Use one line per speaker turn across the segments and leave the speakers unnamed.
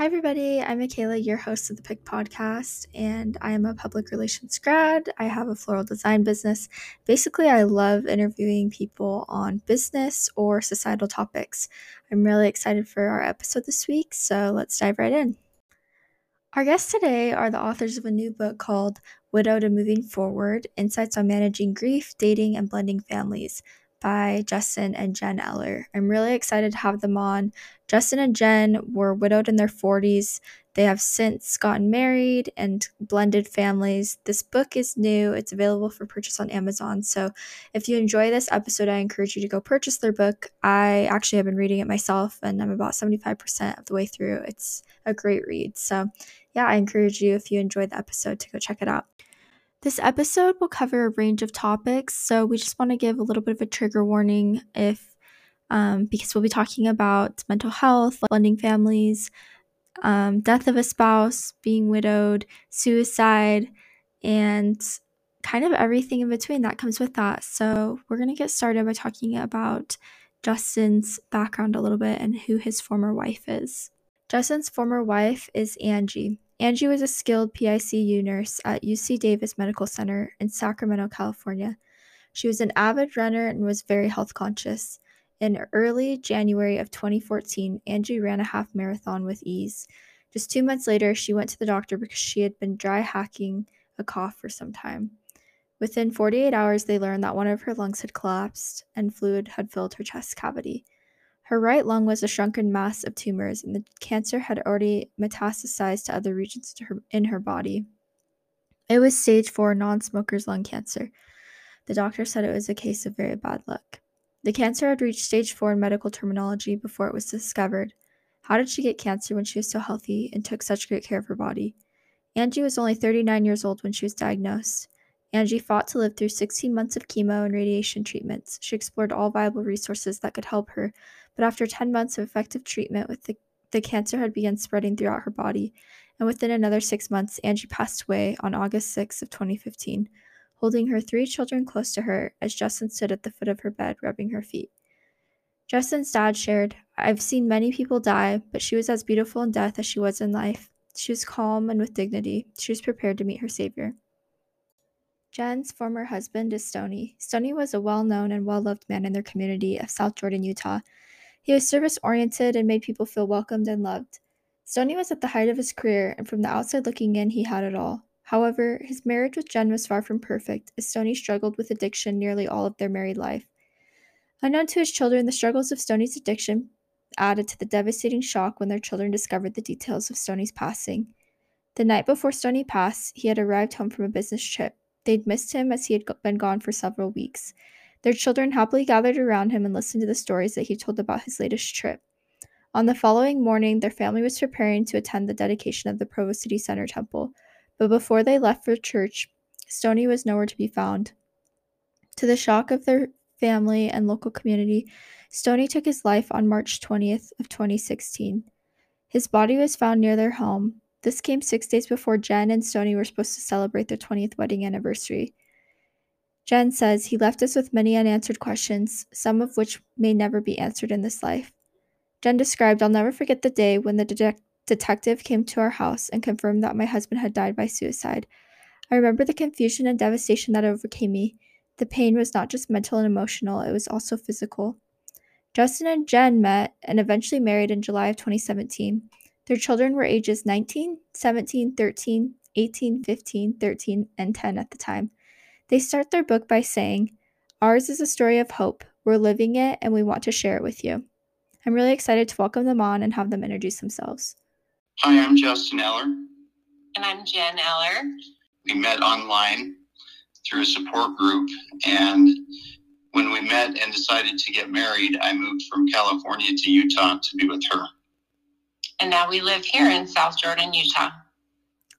Hi, everybody. I'm Michaela, your host of the Pick podcast, and I am a public relations grad. I have a floral design business. Basically, I love interviewing people on business or societal topics. I'm really excited for our episode this week, so let's dive right in. Our guests today are the authors of a new book called Widowed and Moving Forward Insights on Managing Grief, Dating, and Blending Families by Justin and Jen Eller. I'm really excited to have them on. Justin and Jen were widowed in their 40s. They have since gotten married and blended families. This book is new. It's available for purchase on Amazon. So if you enjoy this episode, I encourage you to go purchase their book. I actually have been reading it myself and I'm about 75% of the way through. It's a great read. So yeah, I encourage you if you enjoyed the episode to go check it out. This episode will cover a range of topics, so we just want to give a little bit of a trigger warning if um, because we'll be talking about mental health, blending families, um, death of a spouse, being widowed, suicide, and kind of everything in between that comes with that. So, we're going to get started by talking about Justin's background a little bit and who his former wife is. Justin's former wife is Angie. Angie was a skilled PICU nurse at UC Davis Medical Center in Sacramento, California. She was an avid runner and was very health conscious. In early January of 2014, Angie ran a half marathon with ease. Just two months later, she went to the doctor because she had been dry hacking a cough for some time. Within 48 hours, they learned that one of her lungs had collapsed and fluid had filled her chest cavity. Her right lung was a shrunken mass of tumors, and the cancer had already metastasized to other regions her, in her body. It was stage 4 non smoker's lung cancer. The doctor said it was a case of very bad luck. The cancer had reached stage 4 in medical terminology before it was discovered. How did she get cancer when she was so healthy and took such great care of her body? Angie was only 39 years old when she was diagnosed. Angie fought to live through 16 months of chemo and radiation treatments. She explored all viable resources that could help her, but after 10 months of effective treatment with the, the cancer had begun spreading throughout her body, and within another 6 months Angie passed away on August 6 of 2015, holding her three children close to her as Justin stood at the foot of her bed rubbing her feet. Justin's dad shared, I've seen many people die, but she was as beautiful in death as she was in life. She was calm and with dignity. She was prepared to meet her Savior. Jen's former husband is Stony. Stony was a well known and well loved man in their community of South Jordan, Utah. He was service oriented and made people feel welcomed and loved. Stony was at the height of his career, and from the outside looking in, he had it all. However, his marriage with Jen was far from perfect, as Stony struggled with addiction nearly all of their married life. Unknown to his children, the struggles of Stony's addiction added to the devastating shock when their children discovered the details of Stony's passing. The night before Stony passed, he had arrived home from a business trip. They'd missed him as he had been gone for several weeks. Their children happily gathered around him and listened to the stories that he told about his latest trip. On the following morning, their family was preparing to attend the dedication of the Provo City Center Temple, but before they left for church, Stony was nowhere to be found. To the shock of their family and local community, Stony took his life on March 20th of 2016. His body was found near their home, this came six days before Jen and Stony were supposed to celebrate their 20th wedding anniversary. Jen says he left us with many unanswered questions, some of which may never be answered in this life. Jen described, I'll never forget the day when the de- detective came to our house and confirmed that my husband had died by suicide. I remember the confusion and devastation that overcame me. The pain was not just mental and emotional, it was also physical. Justin and Jen met and eventually married in July of 2017. Their children were ages 19, 17, 13, 18, 15, 13, and 10 at the time. They start their book by saying, Ours is a story of hope. We're living it and we want to share it with you. I'm really excited to welcome them on and have them introduce themselves.
Hi, I'm Justin Eller.
And I'm Jen Eller.
We met online through a support group, and when we met and decided to get married, I moved from California to Utah to be with her
and now we live here in mm-hmm. South Jordan, Utah.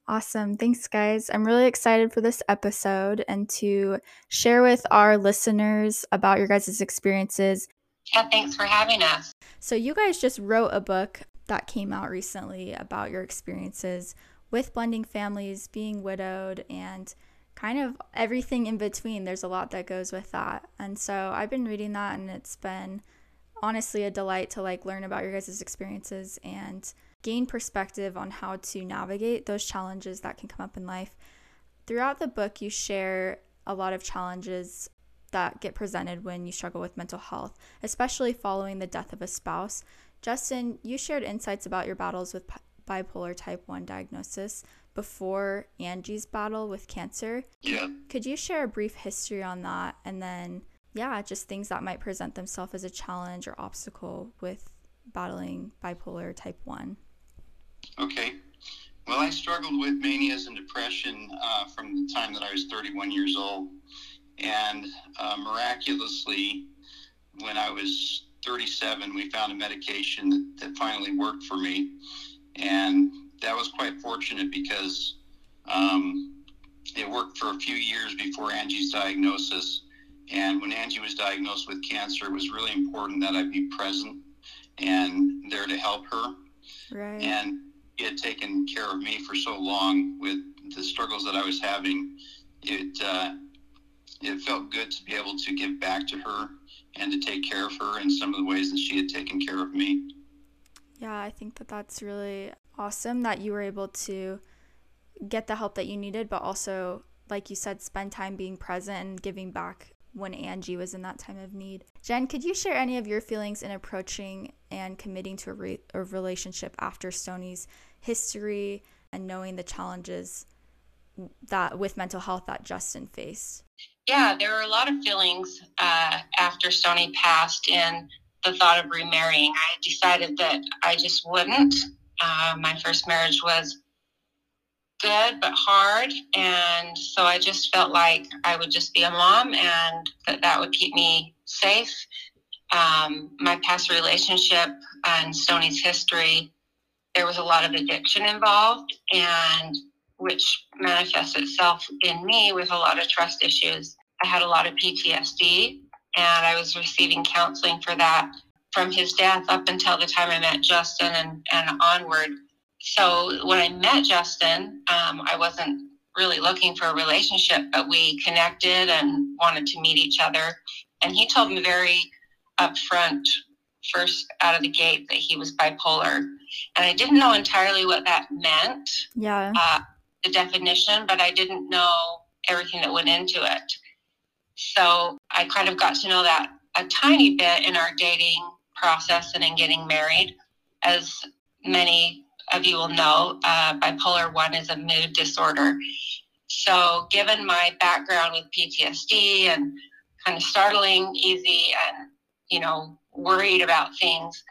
Awesome. Thanks, guys. I'm really excited for this episode and to share with our listeners about your guys' experiences.
Yeah, thanks for having us.
So, you guys just wrote a book that came out recently about your experiences with blending families, being widowed, and kind of everything in between. There's a lot that goes with that. And so, I've been reading that and it's been honestly a delight to like learn about your guys' experiences and gain perspective on how to navigate those challenges that can come up in life. Throughout the book, you share a lot of challenges that get presented when you struggle with mental health, especially following the death of a spouse. Justin, you shared insights about your battles with bipolar type 1 diagnosis before Angie's battle with cancer.
Yeah.
Could you share a brief history on that and then, yeah, just things that might present themselves as a challenge or obstacle with battling bipolar type 1?
Okay. Well, I struggled with manias and depression uh, from the time that I was 31 years old. And uh, miraculously, when I was 37, we found a medication that, that finally worked for me. And that was quite fortunate because um, it worked for a few years before Angie's diagnosis. And when Angie was diagnosed with cancer, it was really important that I be present and there to help her.
Right.
And he had taken care of me for so long with the struggles that I was having. It uh, it felt good to be able to give back to her and to take care of her in some of the ways that she had taken care of me.
Yeah, I think that that's really awesome that you were able to get the help that you needed, but also, like you said, spend time being present and giving back when Angie was in that time of need. Jen, could you share any of your feelings in approaching and committing to a, re- a relationship after Stony's history and knowing the challenges that with mental health that Justin faced?
Yeah, there were a lot of feelings uh, after Stony passed in the thought of remarrying. I decided that I just wouldn't. Uh, my first marriage was good but hard, and so I just felt like I would just be a mom, and that that would keep me safe. Um, my past relationship and Stony's history, there was a lot of addiction involved, and which manifests itself in me with a lot of trust issues. I had a lot of PTSD, and I was receiving counseling for that from his death up until the time I met Justin and, and onward. So when I met Justin, um, I wasn't really looking for a relationship, but we connected and wanted to meet each other. And he told me very upfront, first out of the gate, that he was bipolar. And I didn't know entirely what that meant.
Yeah.
Uh, the definition, but I didn't know everything that went into it. So I kind of got to know that a tiny bit in our dating process and in getting married. As many of you will know, uh, bipolar 1 is a mood disorder. So, given my background with PTSD and kind of startling, easy, and, you know, worried about things,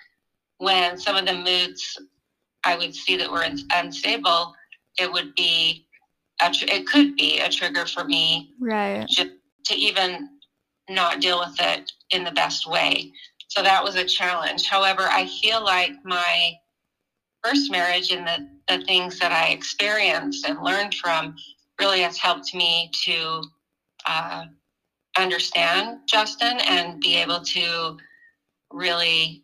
when some of the moods I would see that were unstable, it would be, a tr- it could be a trigger for me
right.
just to even not deal with it in the best way. So that was a challenge. However, I feel like my first marriage and the, the things that I experienced and learned from really has helped me to uh, understand Justin and be able to really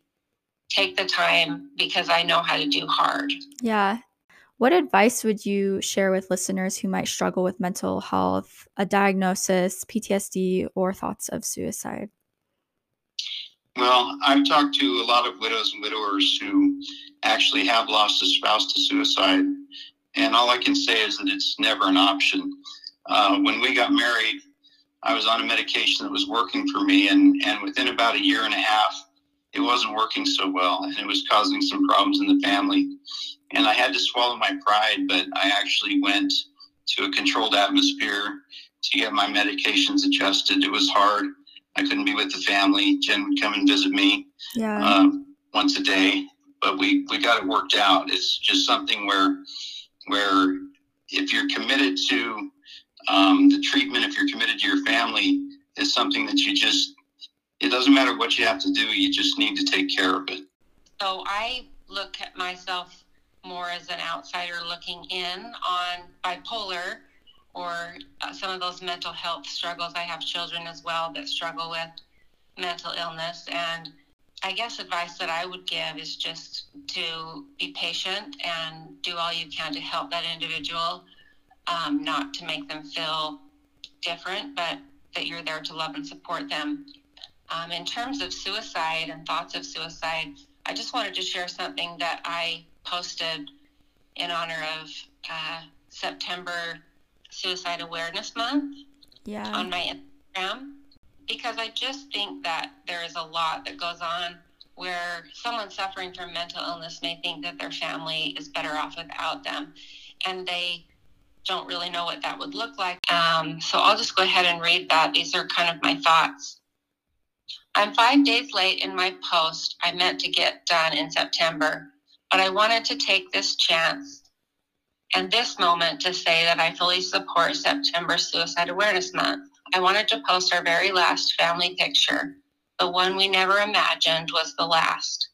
take the time because I know how to do hard.
Yeah. What advice would you share with listeners who might struggle with mental health, a diagnosis, PTSD, or thoughts of suicide?
Well, I've talked to a lot of widows and widowers who actually have lost a spouse to suicide. And all I can say is that it's never an option. Uh, when we got married, I was on a medication that was working for me. And, and within about a year and a half, it wasn't working so well. And it was causing some problems in the family. And I had to swallow my pride, but I actually went to a controlled atmosphere to get my medications adjusted. It was hard. I couldn't be with the family. Jen would come and visit me
Yeah.
um, once a day, but we, we got it worked out. It's just something where where if you're committed to um, the treatment, if you're committed to your family, it's something that you just it doesn't matter what you have to do. You just need to take care of it.
So I look at myself more as an outsider looking in on bipolar or uh, some of those mental health struggles. I have children as well that struggle with mental illness. And I guess advice that I would give is just to be patient and do all you can to help that individual, um, not to make them feel different, but that you're there to love and support them. Um, in terms of suicide and thoughts of suicide, I just wanted to share something that I posted in honor of uh, September Suicide Awareness Month
yeah.
on my Instagram because I just think that there is a lot that goes on where someone suffering from mental illness may think that their family is better off without them and they don't really know what that would look like. Um, so I'll just go ahead and read that. These are kind of my thoughts. I'm five days late in my post I meant to get done in September, but I wanted to take this chance and this moment to say that I fully support September Suicide Awareness Month. I wanted to post our very last family picture. The one we never imagined was the last.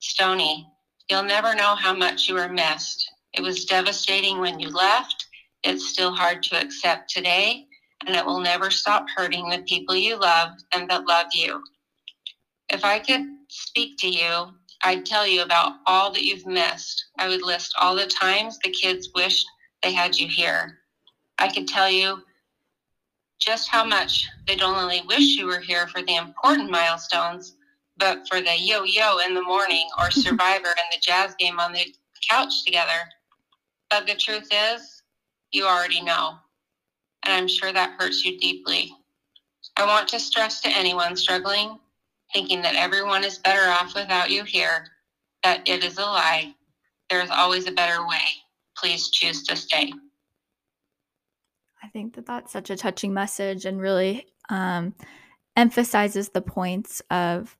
Stony, you'll never know how much you were missed. It was devastating when you left. It's still hard to accept today, and it will never stop hurting the people you love and that love you. If I could speak to you, I'd tell you about all that you've missed. I would list all the times the kids wished they had you here. I could tell you just how much they don't only wish you were here for the important milestones, but for the yo yo in the morning or survivor and the jazz game on the couch together. But the truth is, you already know. And I'm sure that hurts you deeply. I want to stress to anyone struggling, thinking that everyone is better off without you here, that it is a lie. There is always a better way. Please choose to stay.
I think that that's such a touching message and really um, emphasizes the points of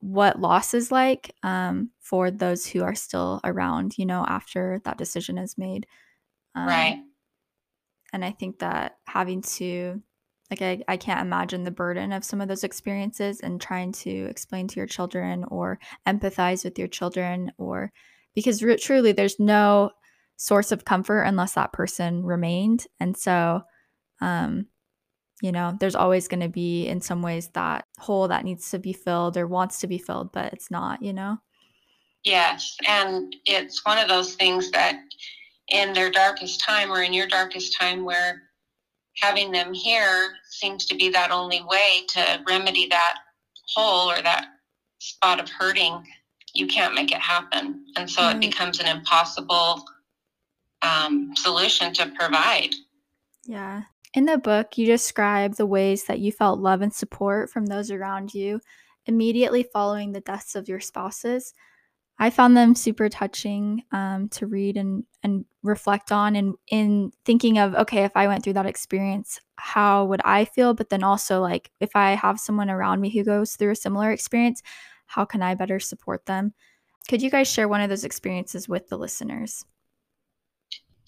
what loss is like um, for those who are still around, you know, after that decision is made.
Um, right.
And I think that having to, like, I, I can't imagine the burden of some of those experiences and trying to explain to your children or empathize with your children, or because re- truly there's no source of comfort unless that person remained. And so, um, you know, there's always going to be, in some ways, that hole that needs to be filled or wants to be filled, but it's not, you know?
Yes. And it's one of those things that in their darkest time or in your darkest time where having them here seems to be that only way to remedy that hole or that spot of hurting you can't make it happen and so right. it becomes an impossible um, solution to provide.
Yeah. In the book, you describe the ways that you felt love and support from those around you immediately following the deaths of your spouses. I found them super touching um, to read and, and reflect on, and in thinking of, okay, if I went through that experience, how would I feel? But then also, like, if I have someone around me who goes through a similar experience, how can I better support them? Could you guys share one of those experiences with the listeners?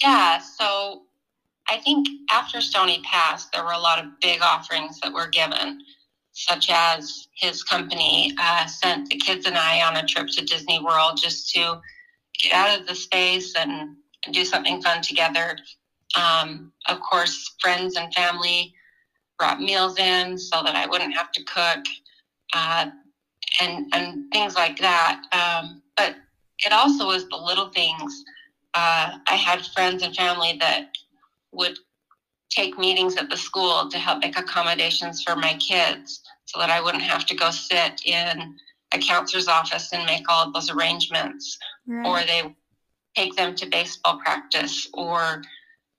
Yeah, so I think after Stony passed, there were a lot of big offerings that were given, such as his company uh, sent the kids and I on a trip to Disney World just to get out of the space and, and do something fun together. Um, of course, friends and family brought meals in so that I wouldn't have to cook, uh, and and things like that. Um, but it also was the little things uh, I had friends and family that would take meetings at the school to help make accommodations for my kids so that I wouldn't have to go sit in a counselor's office and make all of those arrangements. Right. Or they take them to baseball practice or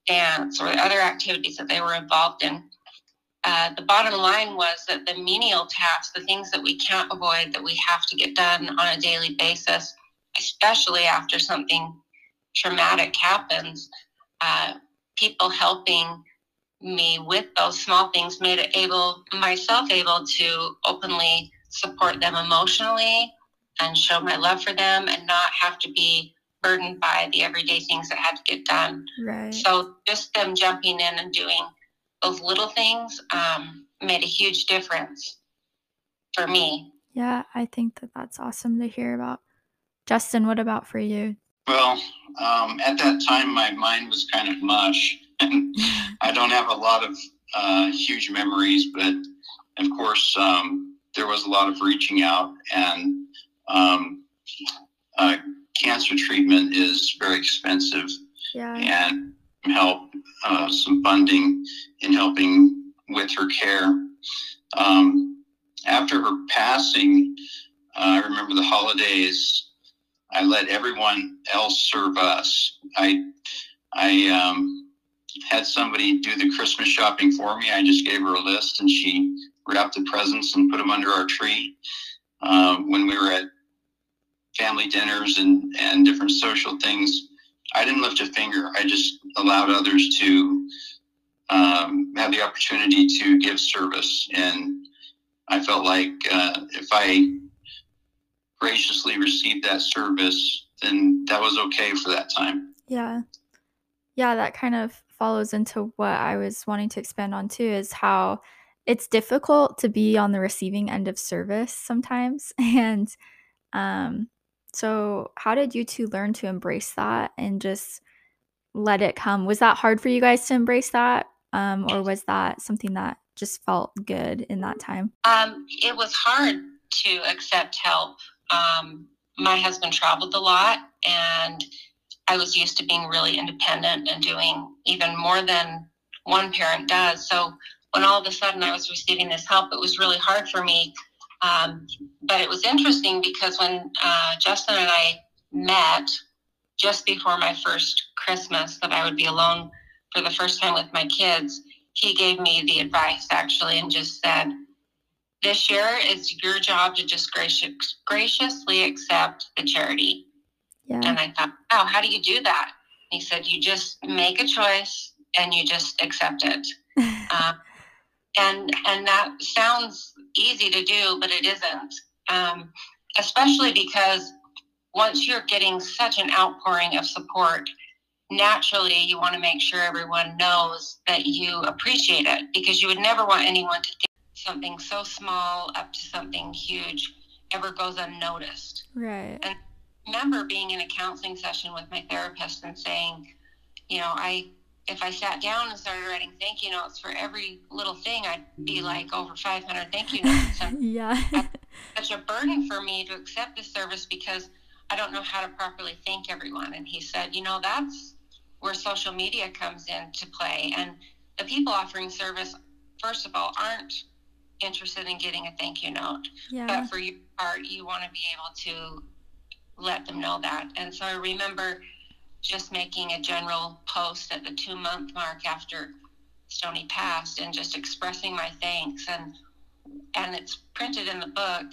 dance or other activities that they were involved in. Uh, the bottom line was that the menial tasks, the things that we can't avoid, that we have to get done on a daily basis, especially after something traumatic happens, uh, people helping me with those small things made it able myself able to openly support them emotionally and show my love for them and not have to be burdened by the everyday things that had to get done.
Right.
So just them jumping in and doing those little things um, made a huge difference for me.
Yeah, I think that that's awesome to hear about. Justin, what about for you?
Well, um, at that time, my mind was kind of mush, and I don't have a lot of uh, huge memories, but of course, um, there was a lot of reaching out, and um, uh, cancer treatment is very expensive,
yeah.
and help uh, some funding in helping with her care. Um, after her passing, uh, I remember the holidays I let everyone else serve us. I I um, had somebody do the Christmas shopping for me. I just gave her a list, and she wrapped the presents and put them under our tree. Um, when we were at family dinners and and different social things, I didn't lift a finger. I just allowed others to um, have the opportunity to give service, and I felt like uh, if I graciously received that service, then that was okay for that time.
Yeah. Yeah, that kind of follows into what I was wanting to expand on too is how it's difficult to be on the receiving end of service sometimes. And um, so, how did you two learn to embrace that and just let it come? Was that hard for you guys to embrace that? Um, or was that something that just felt good in that time?
Um, it was hard to accept help. Um, my husband traveled a lot, and I was used to being really independent and doing even more than one parent does. So when all of a sudden I was receiving this help, it was really hard for me. Um, but it was interesting because when uh, Justin and I met just before my first Christmas, that I would be alone for the first time with my kids, he gave me the advice actually and just said, This year it's your job to just gracious, graciously accept the charity. Yeah. And I thought, oh, how do you do that? he said, you just make a choice and you just accept it. um, and and that sounds easy to do, but it isn't. Um, especially because once you're getting such an outpouring of support, naturally you want to make sure everyone knows that you appreciate it because you would never want anyone to think something so small up to something huge ever goes unnoticed.
Right.
And remember being in a counseling session with my therapist and saying, you know, I if I sat down and started writing thank you notes for every little thing, I'd be like over 500 thank you notes.
Yeah.
such a burden for me to accept this service because I don't know how to properly thank everyone. And he said, you know, that's where social media comes into play. And the people offering service, first of all, aren't interested in getting a thank you note. Yeah. But for your part, you want to be able to let them know that. And so I remember just making a general post at the two month mark after Stony passed and just expressing my thanks and and it's printed in the book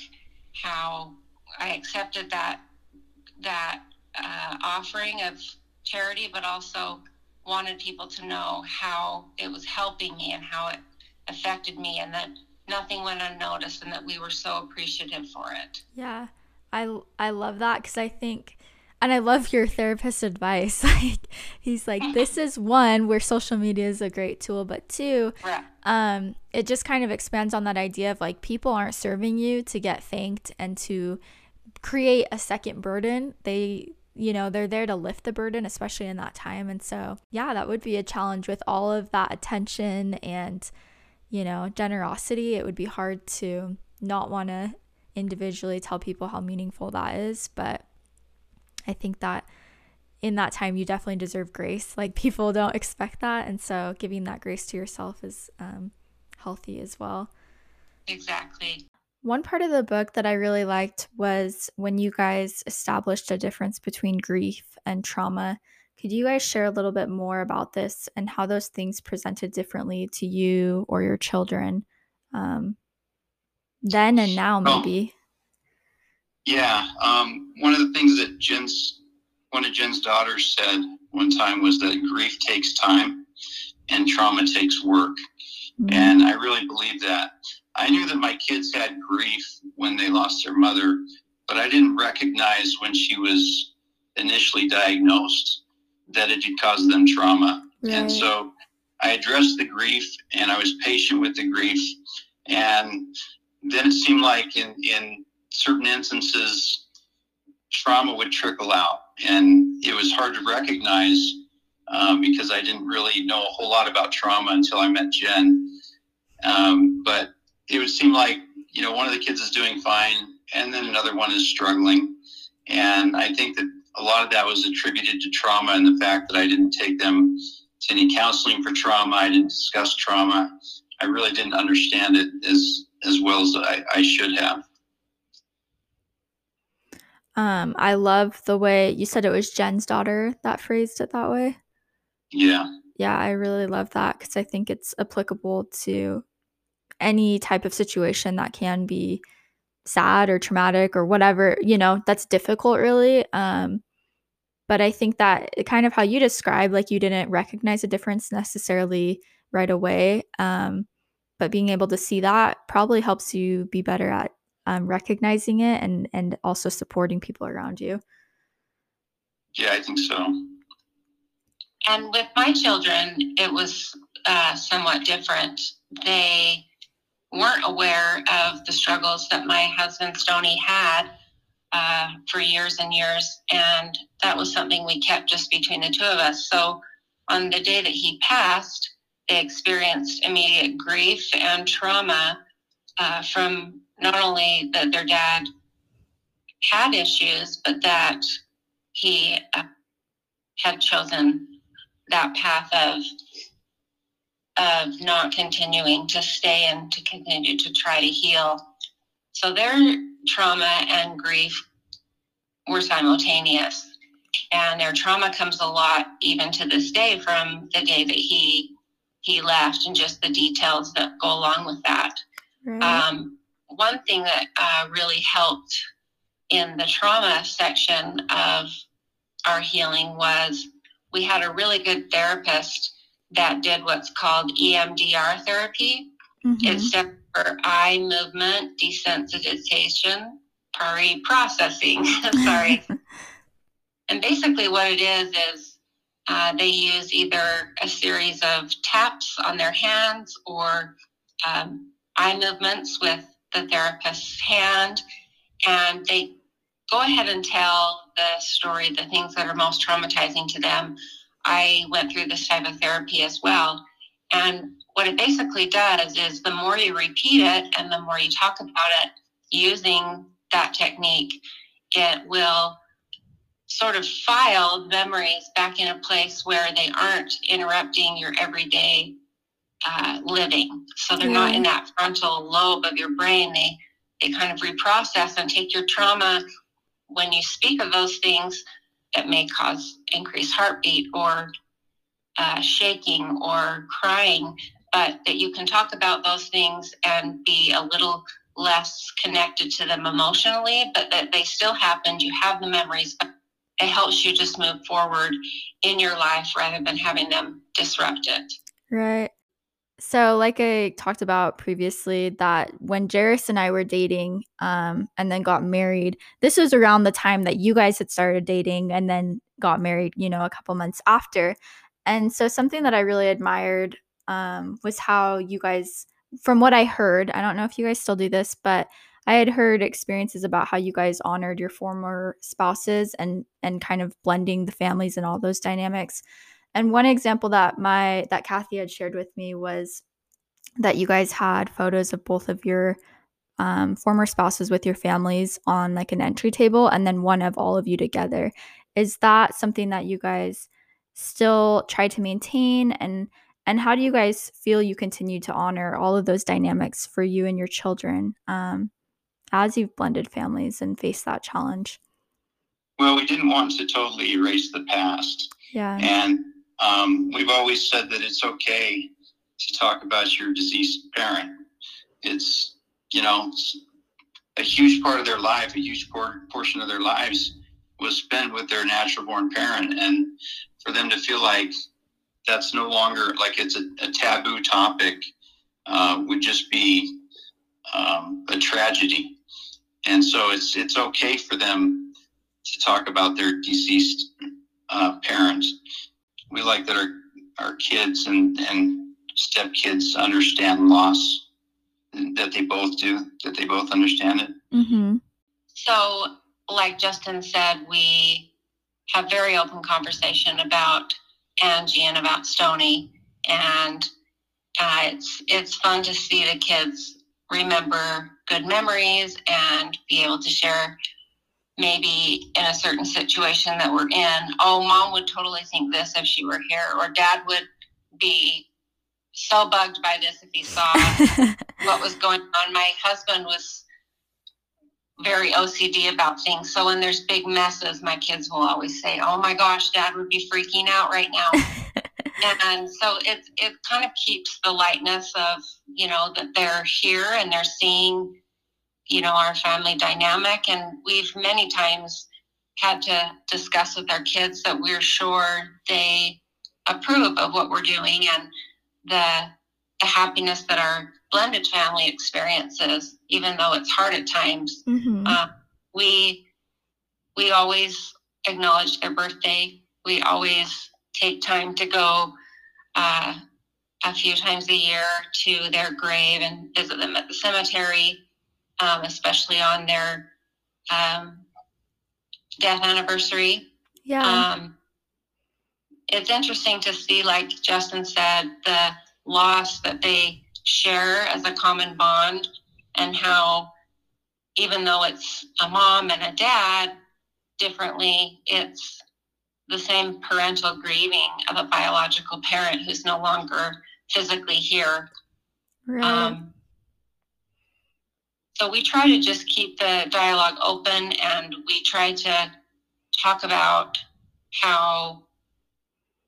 how I accepted that that uh, offering of charity, but also wanted people to know how it was helping me and how it affected me, and that nothing went unnoticed, and that we were so appreciative for it.
Yeah. I I love that because I think and I love your therapist's advice. Like he's like, this is one where social media is a great tool, but two, um, it just kind of expands on that idea of like people aren't serving you to get thanked and to create a second burden. They you know, they're there to lift the burden, especially in that time. And so, yeah, that would be a challenge with all of that attention and, you know, generosity. It would be hard to not want to individually tell people how meaningful that is. But I think that in that time, you definitely deserve grace. Like people don't expect that. And so giving that grace to yourself is um, healthy as well.
Exactly.
One part of the book that I really liked was when you guys established a difference between grief and trauma. Could you guys share a little bit more about this and how those things presented differently to you or your children? Um, then and now maybe
yeah um, one of the things that jen's one of jen's daughters said one time was that grief takes time and trauma takes work mm-hmm. and i really believe that i knew that my kids had grief when they lost their mother but i didn't recognize when she was initially diagnosed that it had caused them trauma right. and so i addressed the grief and i was patient with the grief and then it seemed like in, in certain instances, trauma would trickle out. And it was hard to recognize um, because I didn't really know a whole lot about trauma until I met Jen. Um, but it would seem like, you know, one of the kids is doing fine and then another one is struggling. And I think that a lot of that was attributed to trauma and the fact that I didn't take them to any counseling for trauma. I didn't discuss trauma. I really didn't understand it as as well as I, I should have.
Um, I love the way you said it was Jen's daughter that phrased it that way.
Yeah.
Yeah, I really love that because I think it's applicable to any type of situation that can be sad or traumatic or whatever, you know, that's difficult really. Um, but I think that kind of how you describe, like you didn't recognize a difference necessarily right away. Um, but being able to see that probably helps you be better at um, recognizing it and and also supporting people around you.
Yeah, I think so.
And with my children, it was uh, somewhat different. They weren't aware of the struggles that my husband Stony had uh, for years and years, and that was something we kept just between the two of us. So on the day that he passed, they experienced immediate grief and trauma uh, from not only that their dad had issues, but that he uh, had chosen that path of of not continuing to stay and to continue to try to heal. So their trauma and grief were simultaneous. And their trauma comes a lot even to this day from the day that he he left and just the details that go along with that. Right. Um, one thing that uh, really helped in the trauma section of our healing was we had a really good therapist that did what's called EMDR therapy. Mm-hmm. It stands for eye movement desensitization processing. Sorry. and basically, what it is is uh, they use either a series of taps on their hands or um, eye movements with the therapist's hand, and they go ahead and tell the story, the things that are most traumatizing to them I went through this type of therapy as well. And what it basically does is the more you repeat it and the more you talk about it using that technique, it will sort of file memories back in a place where they aren't interrupting your everyday uh, living. So they're yeah. not in that frontal lobe of your brain. They they kind of reprocess and take your trauma when you speak of those things that may cause increased heartbeat or uh, shaking or crying, but that you can talk about those things and be a little less connected to them emotionally, but that they still happened. You have the memories, but it helps you just move forward in your life rather than having them disrupt it.
Right. So, like I talked about previously, that when Jairus and I were dating um, and then got married, this was around the time that you guys had started dating and then got married, you know, a couple months after. And so, something that I really admired um, was how you guys, from what I heard, I don't know if you guys still do this, but I had heard experiences about how you guys honored your former spouses and and kind of blending the families and all those dynamics. And one example that my that Kathy had shared with me was that you guys had photos of both of your um, former spouses with your families on like an entry table, and then one of all of you together. Is that something that you guys still try to maintain and and how do you guys feel you continue to honor all of those dynamics for you and your children um, as you've blended families and faced that challenge?
Well, we didn't want to totally erase the past.
Yeah.
And um, we've always said that it's okay to talk about your deceased parent. It's, you know, a huge part of their life, a huge por- portion of their lives was spent with their natural born parent. And for them to feel like that's no longer like it's a, a taboo topic uh, would just be um, a tragedy. And so it's it's okay for them to talk about their deceased uh, parents we like that our our kids and and stepkids understand loss that they both do that they both understand it
mm-hmm.
so like justin said we have very open conversation about angie and about stony and uh, it's it's fun to see the kids remember good memories and be able to share maybe in a certain situation that we're in, oh, mom would totally think this if she were here, or dad would be so bugged by this if he saw what was going on. My husband was very OCD about things. So when there's big messes, my kids will always say, "Oh my gosh, Dad would be freaking out right now." and so it it kind of keeps the lightness of you know that they're here and they're seeing you know our family dynamic, and we've many times had to discuss with our kids that we're sure they approve of what we're doing and the the happiness that our blended family experiences, even though it's hard at times. Mm-hmm. Uh, we we always acknowledge their birthday. We always take time to go uh, a few times a year to their grave and visit them at the cemetery, um, especially on their um, death anniversary.
Yeah. Um,
it's interesting to see, like Justin said, the loss that they share as a common bond and how even though it's a mom and a dad differently, it's the same parental grieving of a biological parent who's no longer physically here. Right. Um, so we try to just keep the dialogue open and we try to talk about how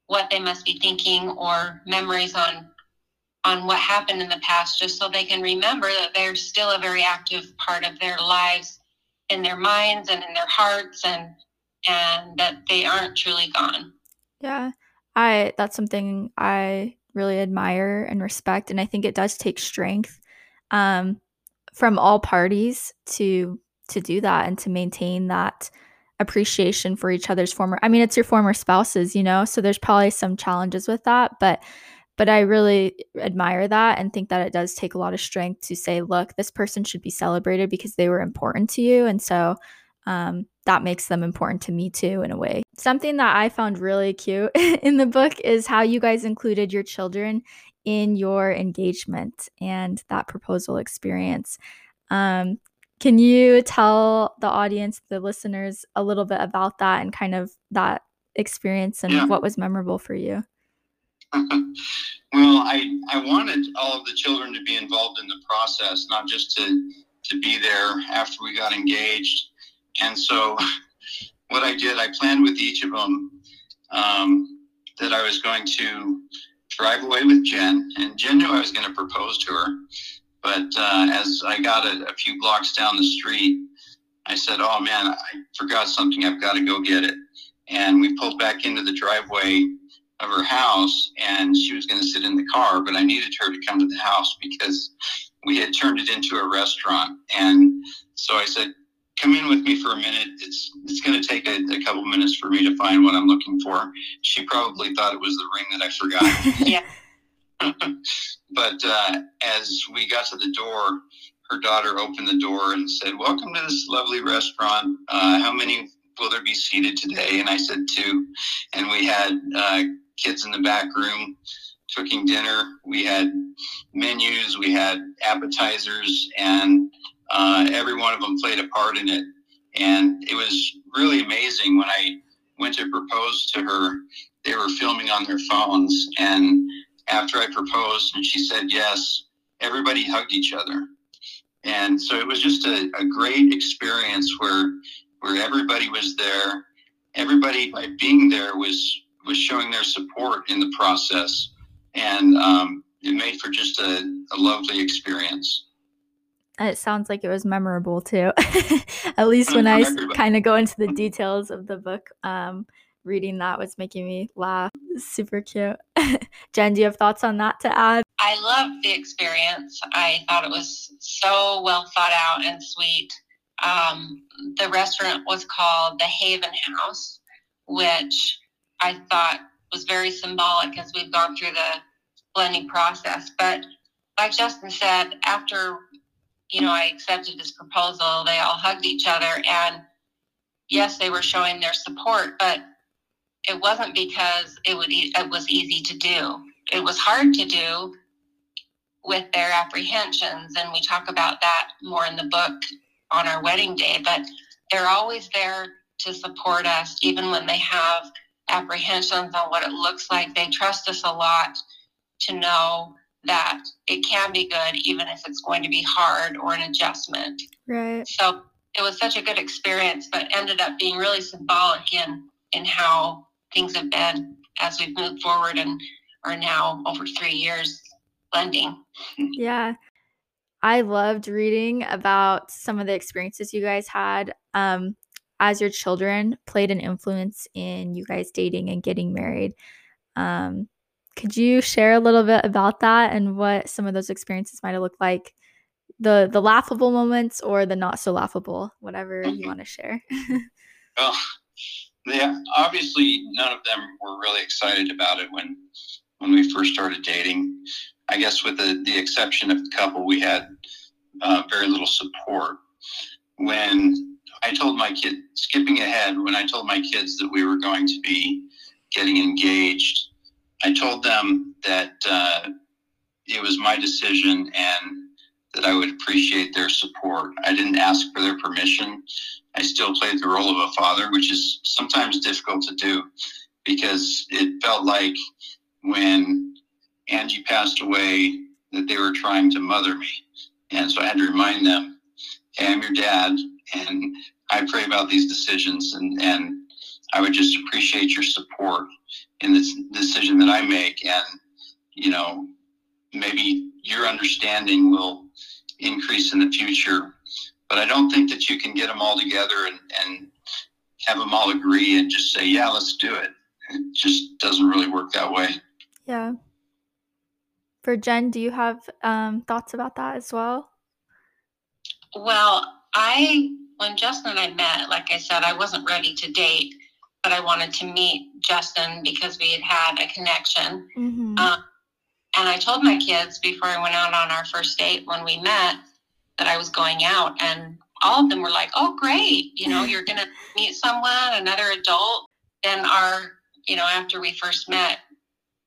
what they must be thinking or memories on on what happened in the past just so they can remember that they're still a very active part of their lives in their minds and in their hearts and and that they aren't truly gone.
Yeah. I that's something I really admire and respect and I think it does take strength um, from all parties to to do that and to maintain that appreciation for each other's former I mean it's your former spouses, you know, so there's probably some challenges with that, but but I really admire that and think that it does take a lot of strength to say, look, this person should be celebrated because they were important to you. And so um, that makes them important to me too, in a way. Something that I found really cute in the book is how you guys included your children in your engagement and that proposal experience. Um, can you tell the audience, the listeners, a little bit about that and kind of that experience and yeah. what was memorable for you?
well, I I wanted all of the children to be involved in the process, not just to to be there after we got engaged. And so, what I did, I planned with each of them um, that I was going to drive away with Jen, and Jen knew I was going to propose to her. But uh, as I got a, a few blocks down the street, I said, "Oh man, I forgot something. I've got to go get it." And we pulled back into the driveway of her house and she was going to sit in the car, but I needed her to come to the house because we had turned it into a restaurant. And so I said, come in with me for a minute. It's it's going to take a, a, couple minutes for me to find what I'm looking for. She probably thought it was the ring that I forgot.
yeah.
but uh, as we got to the door, her daughter opened the door and said, "Welcome to this lovely restaurant. Uh, how many will there be seated today?" And I said two. And we had uh, kids in the back room cooking dinner. We had menus, we had appetizers, and uh, every one of them played a part in it. And it was really amazing when I went to propose to her. They were filming on their phones, and after I proposed and she said yes, everybody hugged each other. And so it was just a, a great experience where where everybody was there. Everybody by being there was was showing their support in the process, and um, it made for just a, a lovely experience.
It sounds like it was memorable too. At least when I kind of go into the details of the book, um, reading that was making me laugh. Super cute. Jen, do you have thoughts on that to add?
I loved the experience. I thought it was so well thought out and sweet. Um, the restaurant was called the Haven House, which I thought was very symbolic as we've gone through the blending process. But like Justin said, after you know I accepted his proposal, they all hugged each other, and yes, they were showing their support, but it wasn't because it would it was easy to do. It was hard to do with their apprehensions, and we talk about that more in the book on our wedding day. But they're always there to support us, even when they have apprehensions on what it looks like. They trust us a lot to know that it can be good, even if it's going to be hard or an adjustment.
Right.
So it was such a good experience, but ended up being really symbolic in in how things have been as we've moved forward and are now over three years blending.
Yeah. I loved reading about some of the experiences you guys had um, as your children played an influence in you guys dating and getting married. Um, could you share a little bit about that and what some of those experiences might have looked like? The the laughable moments or the not so laughable, whatever you want to share.
well, yeah, obviously none of them were really excited about it when when we first started dating. I guess with the, the exception of the couple, we had uh, very little support. When I told my kid, skipping ahead, when I told my kids that we were going to be getting engaged, I told them that uh, it was my decision and that I would appreciate their support. I didn't ask for their permission. I still played the role of a father, which is sometimes difficult to do because it felt like when Angie passed away that they were trying to mother me. And so I had to remind them, hey, I'm your dad, and I pray about these decisions, and, and I would just appreciate your support in this decision that I make. And, you know, maybe your understanding will increase in the future. But I don't think that you can get them all together and, and have them all agree and just say, yeah, let's do it. It just doesn't really work that way.
Yeah. For Jen, do you have um, thoughts about that as well?
Well, I, when Justin and I met, like I said, I wasn't ready to date, but I wanted to meet Justin because we had had a connection. Mm-hmm. Um, and I told my kids before I went out on our first date when we met that I was going out, and all of them were like, "Oh, great! You know, you're gonna meet someone, another adult." And our, you know, after we first met,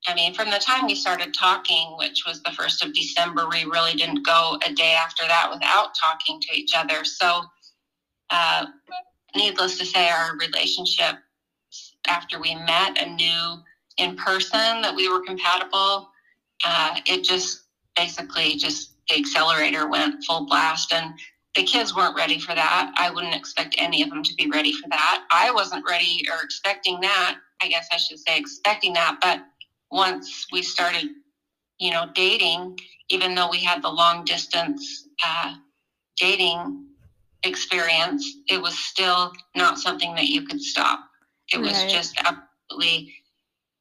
I mean, from the time we started talking, which was the first of December, we really didn't go a day after that without talking to each other. So, uh, needless to say, our relationship after we met and knew in person that we were compatible, uh, it just basically just the accelerator went full blast. And the kids weren't ready for that. I wouldn't expect any of them to be ready for that. I wasn't ready or expecting that. I guess I should say expecting that, but once we started, you know, dating, even though we had the long distance uh, dating experience, it was still not something that you could stop. It right. was just absolutely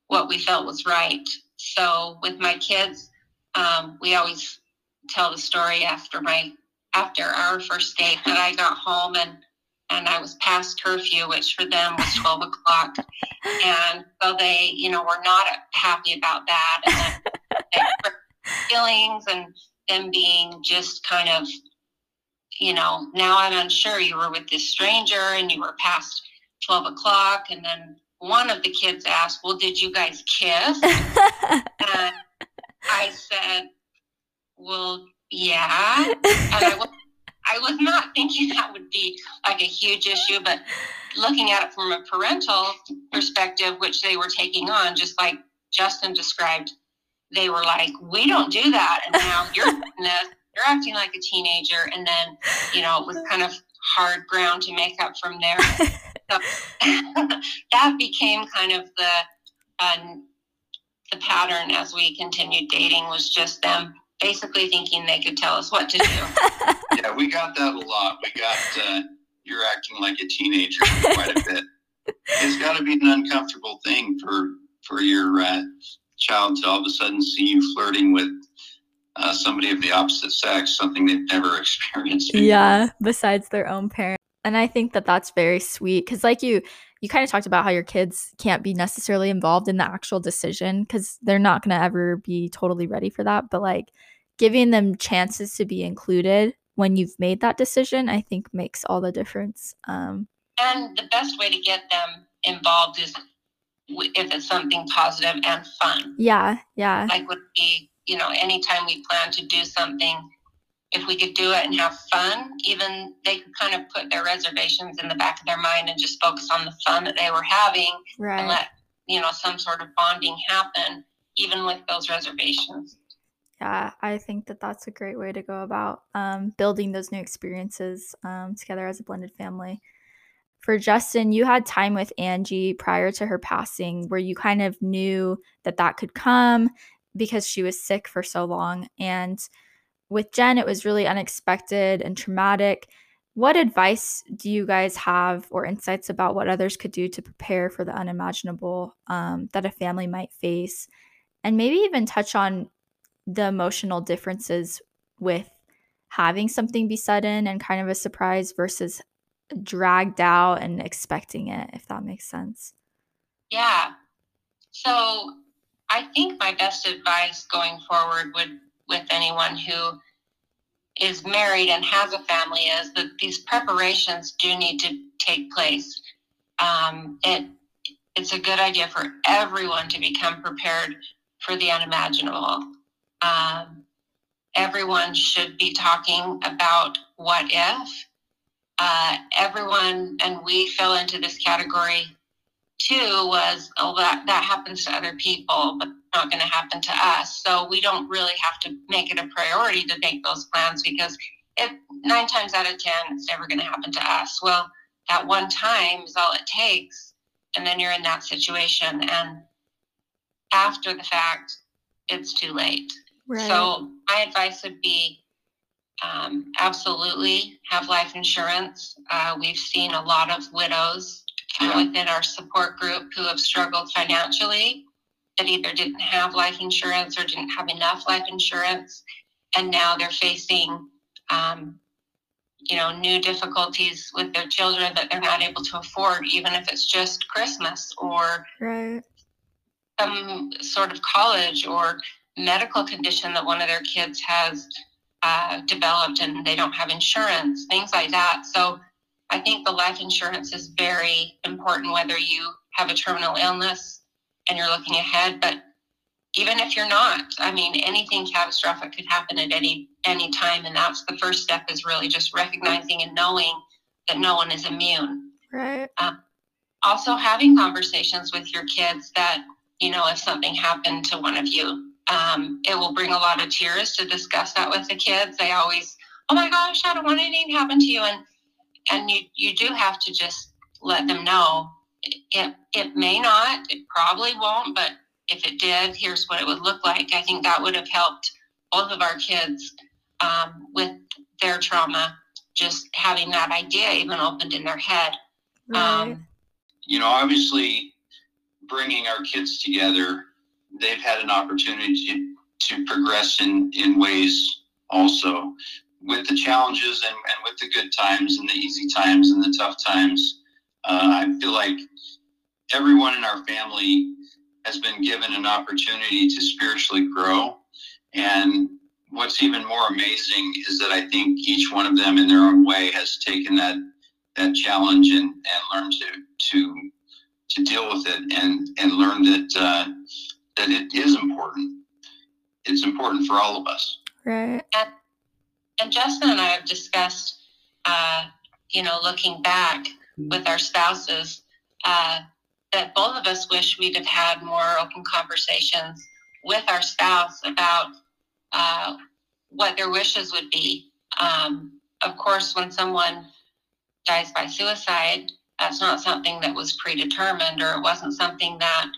what we felt was right. So with my kids, um, we always tell the story after my after our first date that I got home and and I was past curfew, which for them was 12 o'clock. And so they, you know, were not happy about that. And feelings and them being just kind of, you know, now I'm unsure you were with this stranger and you were past 12 o'clock. And then one of the kids asked, Well, did you guys kiss? and I said, Well, yeah. And I was I was not thinking that would be like a huge issue, but looking at it from a parental perspective, which they were taking on, just like Justin described, they were like, "We don't do that," and now you're you're acting like a teenager, and then you know it was kind of hard ground to make up from there. So that became kind of the uh, the pattern as we continued dating was just them basically thinking they could tell us what to do.
yeah, we got that a lot. We got uh, you're acting like a teenager quite a bit. It's got to be an uncomfortable thing for for your uh, child to all of a sudden see you flirting with uh, somebody of the opposite sex, something they've never experienced.
Before. Yeah, besides their own parent. And I think that that's very sweet because, like you, you kind of talked about how your kids can't be necessarily involved in the actual decision because they're not going to ever be totally ready for that. But like giving them chances to be included when you've made that decision, I think makes all the difference. Um,
and the best way to get them involved is if it's something positive and fun.
Yeah, yeah.
Like would be, you know, anytime we plan to do something, if we could do it and have fun, even they could kind of put their reservations in the back of their mind and just focus on the fun that they were having
right.
and let, you know, some sort of bonding happen, even with those reservations.
Yeah, I think that that's a great way to go about um, building those new experiences um, together as a blended family. For Justin, you had time with Angie prior to her passing where you kind of knew that that could come because she was sick for so long. And with Jen, it was really unexpected and traumatic. What advice do you guys have or insights about what others could do to prepare for the unimaginable um, that a family might face? And maybe even touch on the emotional differences with having something be sudden and kind of a surprise versus dragged out and expecting it, if that makes sense.
Yeah. So I think my best advice going forward would with anyone who is married and has a family is that these preparations do need to take place. Um, it it's a good idea for everyone to become prepared for the unimaginable. Um, everyone should be talking about what if. Uh, everyone, and we fell into this category too, was, oh, that, that happens to other people, but not going to happen to us. So we don't really have to make it a priority to make those plans because if nine times out of 10, it's never going to happen to us. Well, that one time is all it takes. And then you're in that situation. And after the fact, it's too late. Right. So my advice would be um, absolutely have life insurance. Uh, we've seen a lot of widows within our support group who have struggled financially that either didn't have life insurance or didn't have enough life insurance, and now they're facing, um, you know, new difficulties with their children that they're not able to afford, even if it's just Christmas or
right.
some sort of college or medical condition that one of their kids has uh, developed and they don't have insurance, things like that. So I think the life insurance is very important, whether you have a terminal illness and you're looking ahead. But even if you're not, I mean, anything catastrophic could happen at any any time, and that's the first step is really just recognizing and knowing that no one is immune.
Right.
Uh, also, having conversations with your kids that you know if something happened to one of you um, it will bring a lot of tears to discuss that with the kids. They always, oh my gosh, I don't want anything to happen to you. And and you you do have to just let them know it it may not, it probably won't, but if it did, here's what it would look like. I think that would have helped both of our kids um, with their trauma. Just having that idea even opened in their head.
Right. Um,
you know, obviously, bringing our kids together they've had an opportunity to, to progress in, in ways also with the challenges and, and with the good times and the easy times and the tough times. Uh, I feel like everyone in our family has been given an opportunity to spiritually grow. And what's even more amazing is that I think each one of them in their own way has taken that that challenge and, and learned to to to deal with it and and learn that uh, that it is important. It's important for all of us.
Right.
And, and Justin and I have discussed, uh, you know, looking back with our spouses, uh, that both of us wish we'd have had more open conversations with our spouse about uh, what their wishes would be. Um, of course, when someone dies by suicide, that's not something that was predetermined or it wasn't something that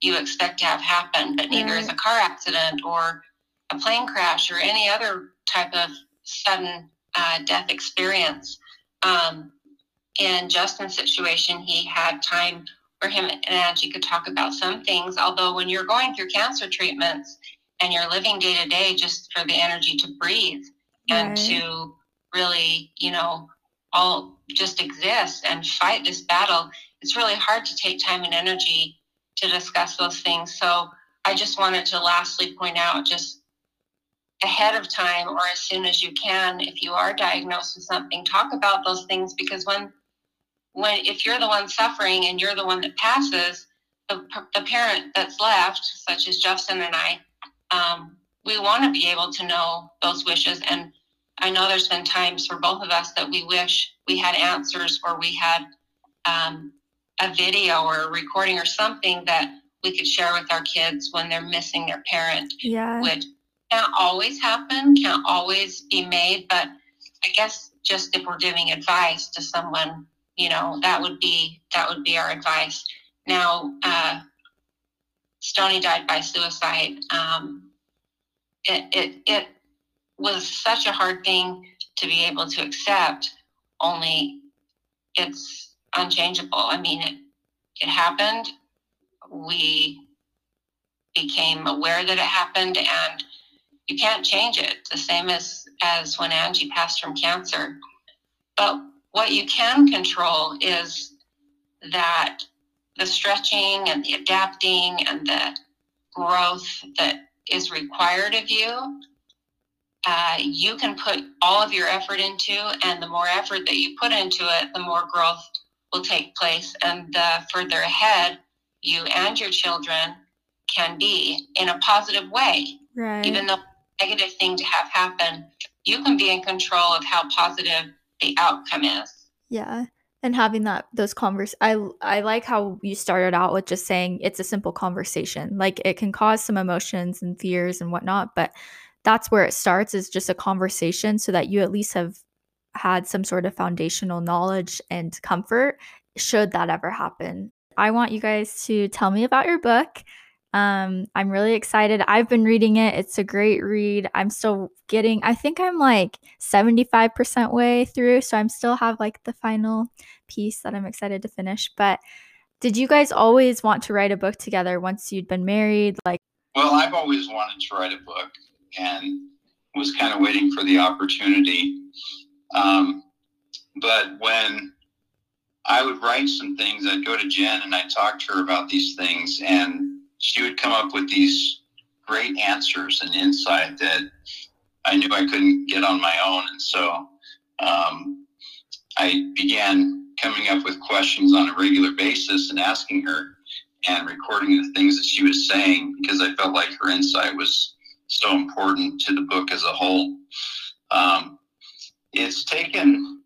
you expect to have happen, but neither right. is a car accident or a plane crash or any other type of sudden uh, death experience. Um, in Justin's situation, he had time where him and Angie could talk about some things. Although, when you're going through cancer treatments and you're living day to day just for the energy to breathe right. and to really, you know, all just exist and fight this battle, it's really hard to take time and energy to discuss those things. So I just wanted to lastly point out just ahead of time or as soon as you can, if you are diagnosed with something, talk about those things because when when if you're the one suffering and you're the one that passes, the, the parent that's left, such as Justin and I, um, we want to be able to know those wishes. And I know there's been times for both of us that we wish we had answers or we had um, a video or a recording or something that we could share with our kids when they're missing their parent
yeah.
would can't always happen, can't always be made, but I guess just if we're giving advice to someone, you know, that would be that would be our advice. Now, uh, Stony died by suicide. Um, it, it it was such a hard thing to be able to accept. Only it's unchangeable. I mean, it it happened. We became aware that it happened, and you can't change it. The same as as when Angie passed from cancer. But what you can control is that the stretching and the adapting and the growth that is required of you, uh, you can put all of your effort into, and the more effort that you put into it, the more growth will take place, and the further ahead you and your children can be in a positive way.
Right.
Even though negative thing to have happen, you can be in control of how positive the outcome is.
Yeah. And having that those convers I I like how you started out with just saying it's a simple conversation. Like it can cause some emotions and fears and whatnot, but that's where it starts is just a conversation so that you at least have had some sort of foundational knowledge and comfort should that ever happen. I want you guys to tell me about your book. Um, I'm really excited. I've been reading it. It's a great read. I'm still getting, I think I'm like 75% way through. So I'm still have like the final piece that I'm excited to finish. But did you guys always want to write a book together once you'd been married? Like,
well, I've always wanted to write a book and was kind of waiting for the opportunity. Um, but when I would write some things, I'd go to Jen and I'd talk to her about these things. And she would come up with these great answers and insight that I knew I couldn't get on my own. And so um, I began coming up with questions on a regular basis and asking her and recording the things that she was saying because I felt like her insight was so important to the book as a whole. Um, it's taken,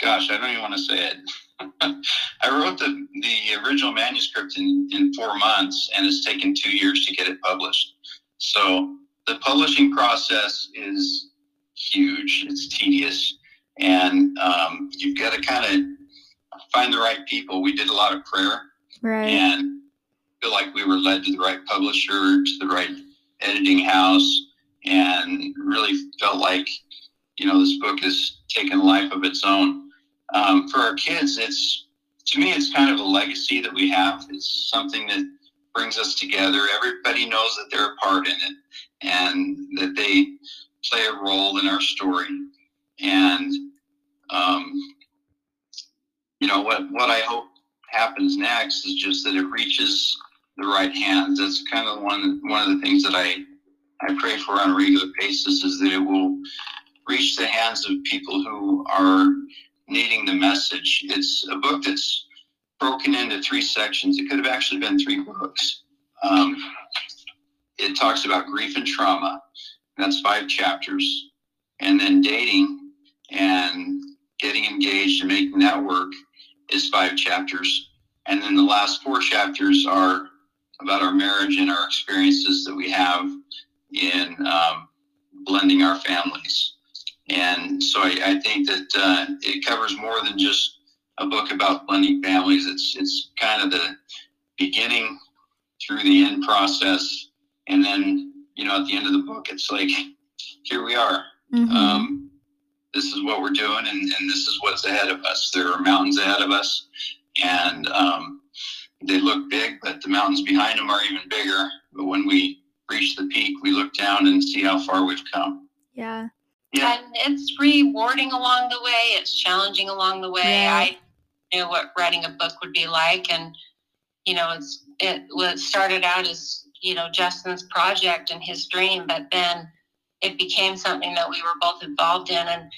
gosh, I don't even want to say it. I wrote the, the original manuscript in, in four months, and it's taken two years to get it published. So the publishing process is huge. It's tedious, and um, you've got to kind of find the right people. We did a lot of prayer,
right.
and feel like we were led to the right publisher, to the right editing house, and really felt like you know this book has taken life of its own um, for our kids, it's to me, it's kind of a legacy that we have. It's something that brings us together. Everybody knows that they're a part in it and that they play a role in our story. And um, you know what what I hope happens next is just that it reaches the right hands. That's kind of one one of the things that I I pray for on a regular basis is that it will reach the hands of people who are needing the message. It's a book that's broken into three sections. It could have actually been three books. Um, it talks about grief and trauma. That's five chapters. And then dating and getting engaged and making that work is five chapters. And then the last four chapters are about our marriage and our experiences that we have in um, blending our families. And so I, I think that uh, it covers more than just a book about blending families. It's it's kind of the beginning through the end process, and then you know at the end of the book, it's like here we are. Mm-hmm. Um, this is what we're doing, and, and this is what's ahead of us. There are mountains ahead of us, and um, they look big, but the mountains behind them are even bigger. But when we reach the peak, we look down and see how far we've come.
Yeah.
Yeah. And it's rewarding along the way. It's challenging along the way. Yeah. I knew what writing a book would be like, and you know, it's it was started out as you know Justin's project and his dream, but then it became something that we were both involved in, and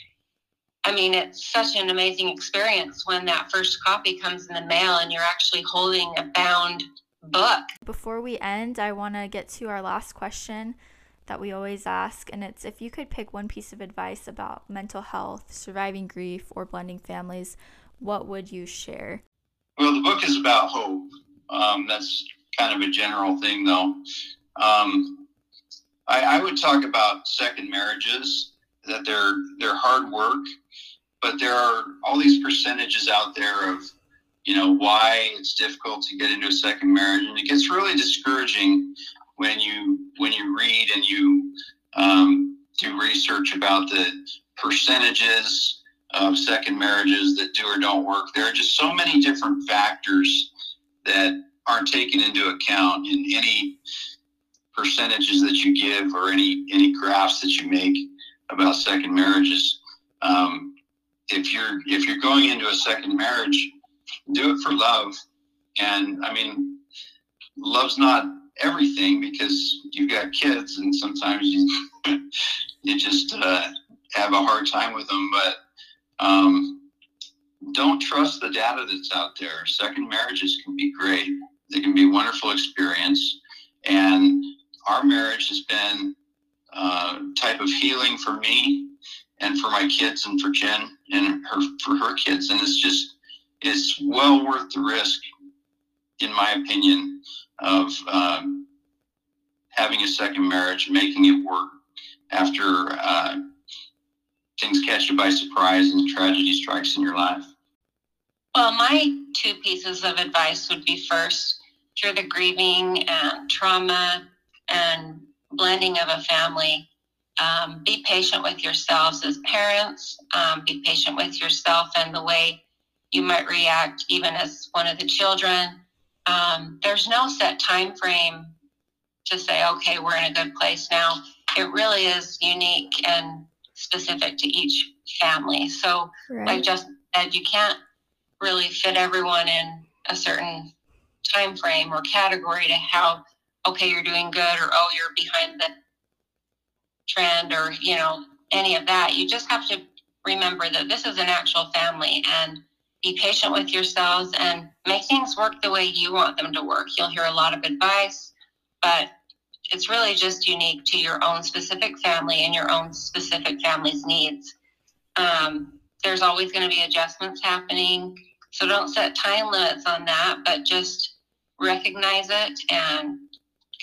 I mean, it's such an amazing experience when that first copy comes in the mail and you're actually holding a bound book.
Before we end, I want to get to our last question that we always ask, and it's if you could pick one piece of advice about mental health, surviving grief, or blending families, what would you share?
Well, the book is about hope. Um, that's kind of a general thing, though. Um, I, I would talk about second marriages that they're they're hard work, but there are all these percentages out there of you know why it's difficult to get into a second marriage, and it gets really discouraging when you when you read and you um, do research about the percentages of second marriages that do or don't work. There are just so many different factors that aren't taken into account in any percentages that you give or any any graphs that you make about second marriages. Um, if you're if you're going into a second marriage, do it for love. And I mean, love's not everything because you've got kids, and sometimes you you just uh, have a hard time with them. But um, don't trust the data that's out there. Second marriages can be great; they can be a wonderful experience, and our marriage has been uh, type of healing for me and for my kids and for Jen and her for her kids, and it's just it's well worth the risk, in my opinion, of um, having a second marriage, making it work after uh, things catch you by surprise and tragedy strikes in your life.
Well, my two pieces of advice would be first, through the grieving and trauma and blending of a family, um, be patient with yourselves as parents, um, be patient with yourself and the way you might react even as one of the children. Um, there's no set time frame to say, okay, we're in a good place now. It really is unique and specific to each family. So, right. like just said, you can't really fit everyone in a certain time frame or category to how okay you're doing good or oh you're behind the trend or you know any of that you just have to remember that this is an actual family and be patient with yourselves and make things work the way you want them to work you'll hear a lot of advice but it's really just unique to your own specific family and your own specific family's needs um, there's always going to be adjustments happening so don't set time limits on that but just recognize it and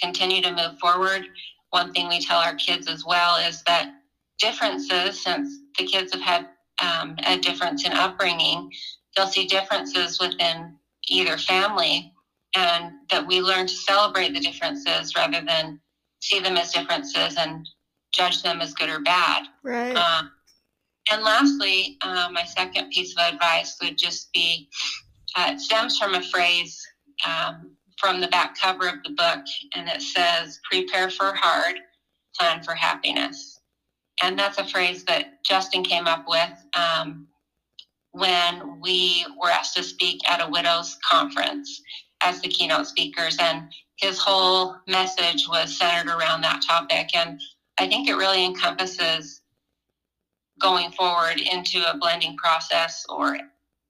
continue to move forward. One thing we tell our kids as well is that differences, since the kids have had um, a difference in upbringing, they'll see differences within either family, and that we learn to celebrate the differences rather than see them as differences and judge them as good or bad.
Right. Um,
and lastly, uh, my second piece of advice would just be uh, it stems from a phrase um, from the back cover of the book, and it says, Prepare for hard, plan for happiness. And that's a phrase that Justin came up with um, when we were asked to speak at a widows conference as the keynote speakers. And his whole message was centered around that topic. And I think it really encompasses going forward into a blending process or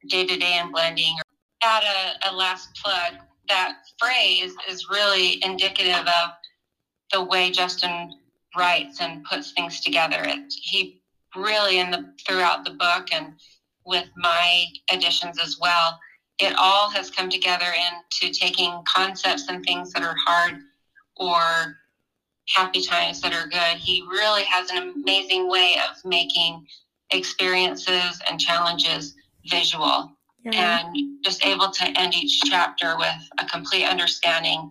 day to day in blending. Add a, a last plug that phrase is really indicative of the way Justin writes and puts things together. It, he really, in the throughout the book and with my additions as well, it all has come together into taking concepts and things that are hard or happy times that are good. He really has an amazing way of making experiences and challenges visual yeah. and just able to end each chapter with a complete understanding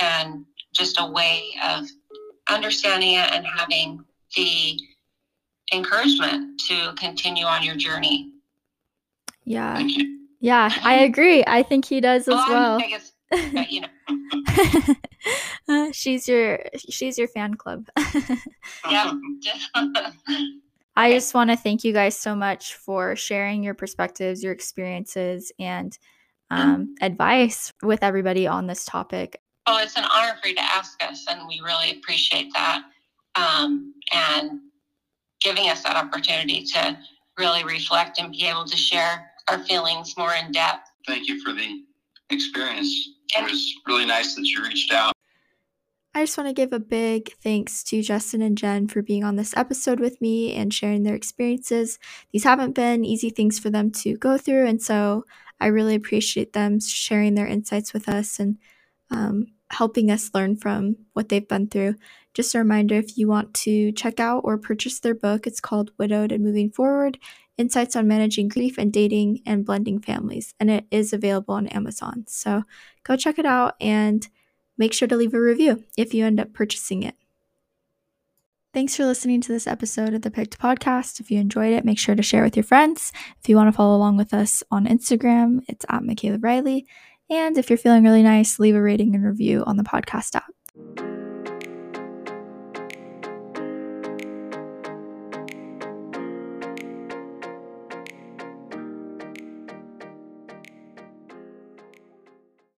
and just a way of understanding it and having the encouragement to continue on your journey.
Yeah. Yeah, I agree. I think he does as well.
well. you know.
uh, she's your she's your fan club.
yeah.
I just want to thank you guys so much for sharing your perspectives, your experiences, and um, advice with everybody on this topic.
Oh, it's an honor for you to ask us, and we really appreciate that. Um, and giving us that opportunity to really reflect and be able to share our feelings more in depth.
Thank you for the experience. It was really nice that you reached out.
I just want to give a big thanks to Justin and Jen for being on this episode with me and sharing their experiences. These haven't been easy things for them to go through, and so I really appreciate them sharing their insights with us and um, helping us learn from what they've been through. Just a reminder if you want to check out or purchase their book, it's called Widowed and Moving Forward Insights on Managing Grief and Dating and Blending Families, and it is available on Amazon. So go check it out and make sure to leave a review if you end up purchasing it. Thanks for listening to this episode of the Picked Podcast. If you enjoyed it, make sure to share with your friends. If you want to follow along with us on Instagram, it's at Michaela Riley. And if you're feeling really nice, leave a rating and review on the podcast app.